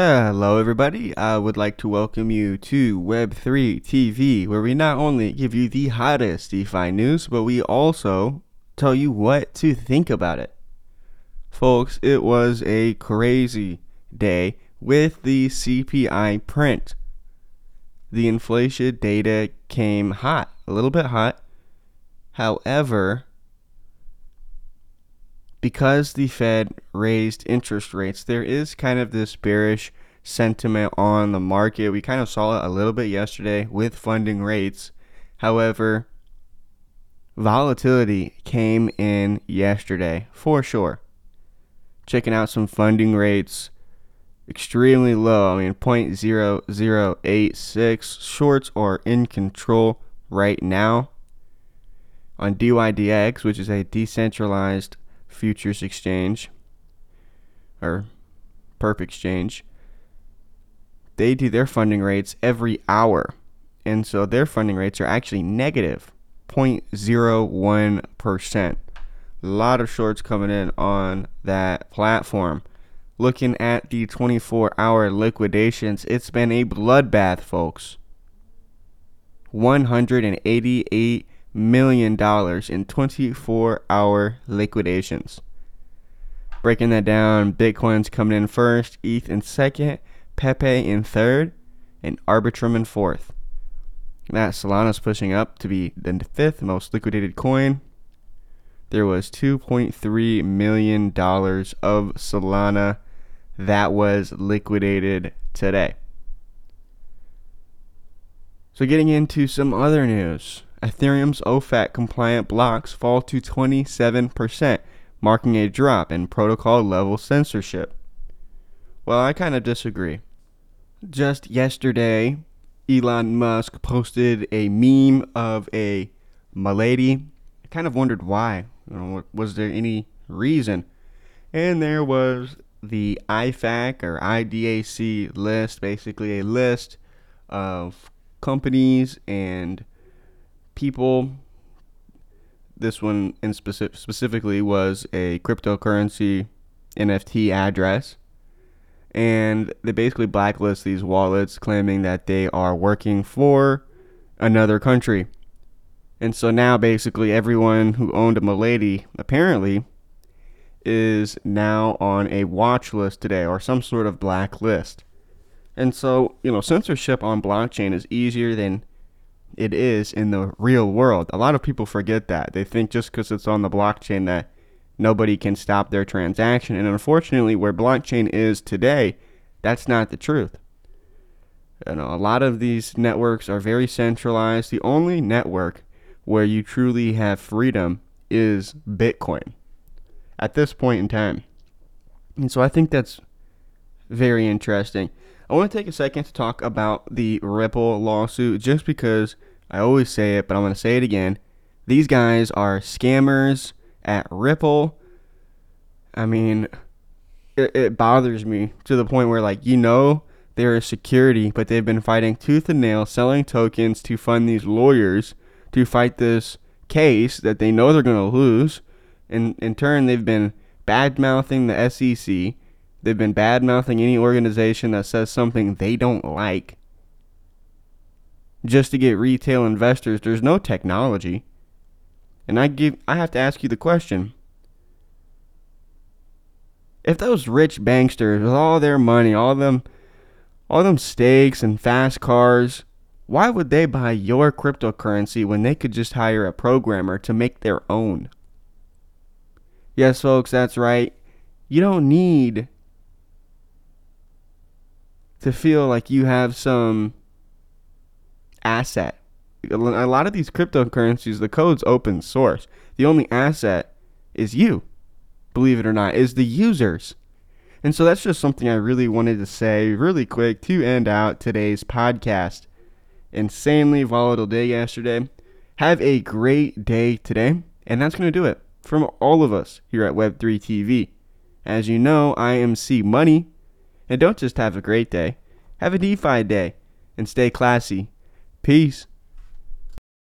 Hello, everybody. I would like to welcome you to Web3 TV, where we not only give you the hottest DeFi news, but we also tell you what to think about it. Folks, it was a crazy day with the CPI print. The inflation data came hot, a little bit hot. However, because the Fed raised interest rates, there is kind of this bearish sentiment on the market. We kind of saw it a little bit yesterday with funding rates. However, volatility came in yesterday for sure. Checking out some funding rates, extremely low. I mean, 0.0086 shorts are in control right now. On DYDX, which is a decentralized futures exchange or perp exchange they do their funding rates every hour. And so their funding rates are actually negative 0.01% a lot of shorts coming in on that platform. Looking at the 24 hour liquidations it's been a bloodbath folks. 188 million dollars in 24 hour liquidations. Breaking that down, Bitcoin's coming in first, ETH in second, Pepe in third, and Arbitrum in fourth. That Solana's pushing up to be the fifth most liquidated coin. There was 2.3 million dollars of Solana that was liquidated today. So getting into some other news. Ethereum's OFAC compliant blocks fall to 27%, marking a drop in protocol level censorship. Well, I kind of disagree. Just yesterday, Elon Musk posted a meme of a milady. I kind of wondered why. You know, was there any reason? And there was the IFAC or IDAC list, basically a list of companies and people. This one in specific specifically was a cryptocurrency NFT address. And they basically blacklist these wallets claiming that they are working for another country. And so now basically everyone who owned a Milady apparently is now on a watch list today or some sort of blacklist. And so, you know, censorship on blockchain is easier than it is in the real world. A lot of people forget that. They think just because it's on the blockchain that nobody can stop their transaction. And unfortunately, where blockchain is today, that's not the truth. You know, a lot of these networks are very centralized. The only network where you truly have freedom is Bitcoin at this point in time. And so I think that's very interesting. I want to take a second to talk about the Ripple lawsuit just because I always say it, but I'm going to say it again. These guys are scammers at Ripple. I mean, it, it bothers me to the point where, like, you know, they're a security, but they've been fighting tooth and nail, selling tokens to fund these lawyers to fight this case that they know they're going to lose. And in turn, they've been bad mouthing the SEC. They've been bad mouthing any organization that says something they don't like just to get retail investors. There's no technology. And I give I have to ask you the question. If those rich banksters with all their money, all them all them stakes and fast cars, why would they buy your cryptocurrency when they could just hire a programmer to make their own? Yes, folks, that's right. You don't need to feel like you have some asset. A lot of these cryptocurrencies, the code's open source. The only asset is you, believe it or not, is the users. And so that's just something I really wanted to say really quick to end out today's podcast. Insanely volatile day yesterday. Have a great day today. And that's going to do it from all of us here at Web3 TV. As you know, I am C Money. And don't just have a great day, have a DeFi day and stay classy. Peace.